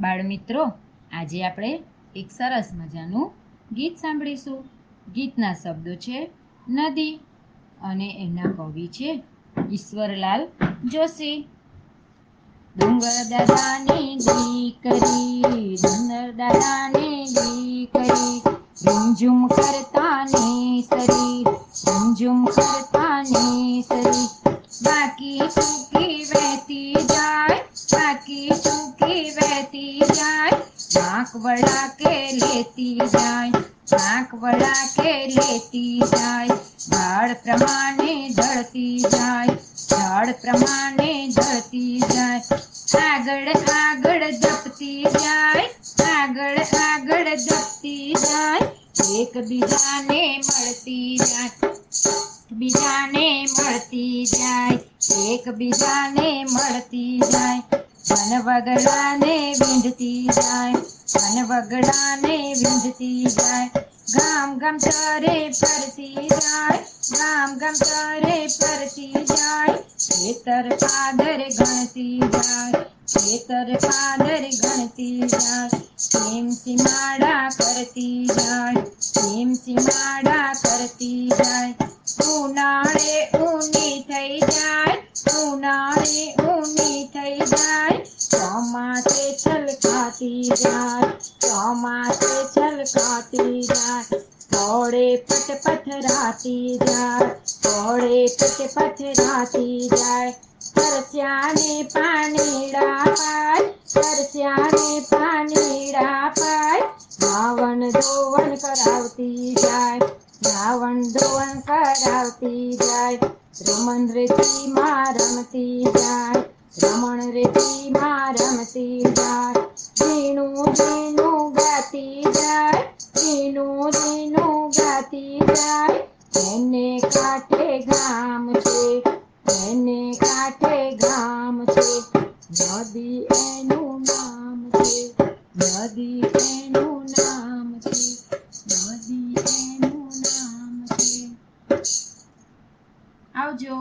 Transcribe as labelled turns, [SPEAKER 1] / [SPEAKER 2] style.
[SPEAKER 1] બાળમિત્રો આજે આપણે એક સરસ મજાનું ગીત સાંભળીશું. ગીતના શબ્દો છે, નદી અને એના કવિ છે, ઈશ્વરલાલ જોશી. ડુંગર દાદાની દીકરી ડુંગર દાદાની દીકરી ઝુમઝુમ કરતા સરી, ઝુમઝુમ કરતા સરી. બાકી ચૂકી વહેતી જાય બાકી ચૂકી વહેતી જાય નાક વડા કે લેતી જાય નાક વડા કે લેતી જાય ઝાડ પ્રમાણે ઢળતી જાય ઝાડ પ્રમાણે ઢળતી જાય આગળ આગળ જપતી જાય આગળ આગળ જપતી જાય એકબીજાને મળતી જાય બીજાને મળતી જાય એકબીજાને મળતી જાય मन बगड़ाने विंधती जाए मन बगड़ाने विंधती जाए गाम गम तारे परती जाए गाम गम तारे परती जाए खेतर पादर गणती जाए खेतर पादर गणती जाए सीम सिमाड़ा करती जाए सीम सिमाड़ा करती जाए ઉનાળે ઊની થઈ જાય ઉનાળે ઊની થઈ જાય ચોમાસે છલકાતી જાય ચોમાસે છલકાતી જાય થોડે પટ પથરાતી જાય થોડે પટ પથરાતી જાય પરસ્યાને પાણીડા પાય પરસ્યાને પાણીડા પાય નાવણ ધોવણ કરાવતી જાય નાવણ ધોવણ જાય, રમણ રેતીમાં રમતી જાય, રમણ રેતીમાં રમતી જાય, ઝીણું ઝીણું ગાતી જાય, ઝીણું ઝીણું ગાતી જાય, એને કાંઠે ગામ છે, એને કાંઠે ગામ છે, નદી એનું નામ છે, નદી એનું નામ છે આવજો.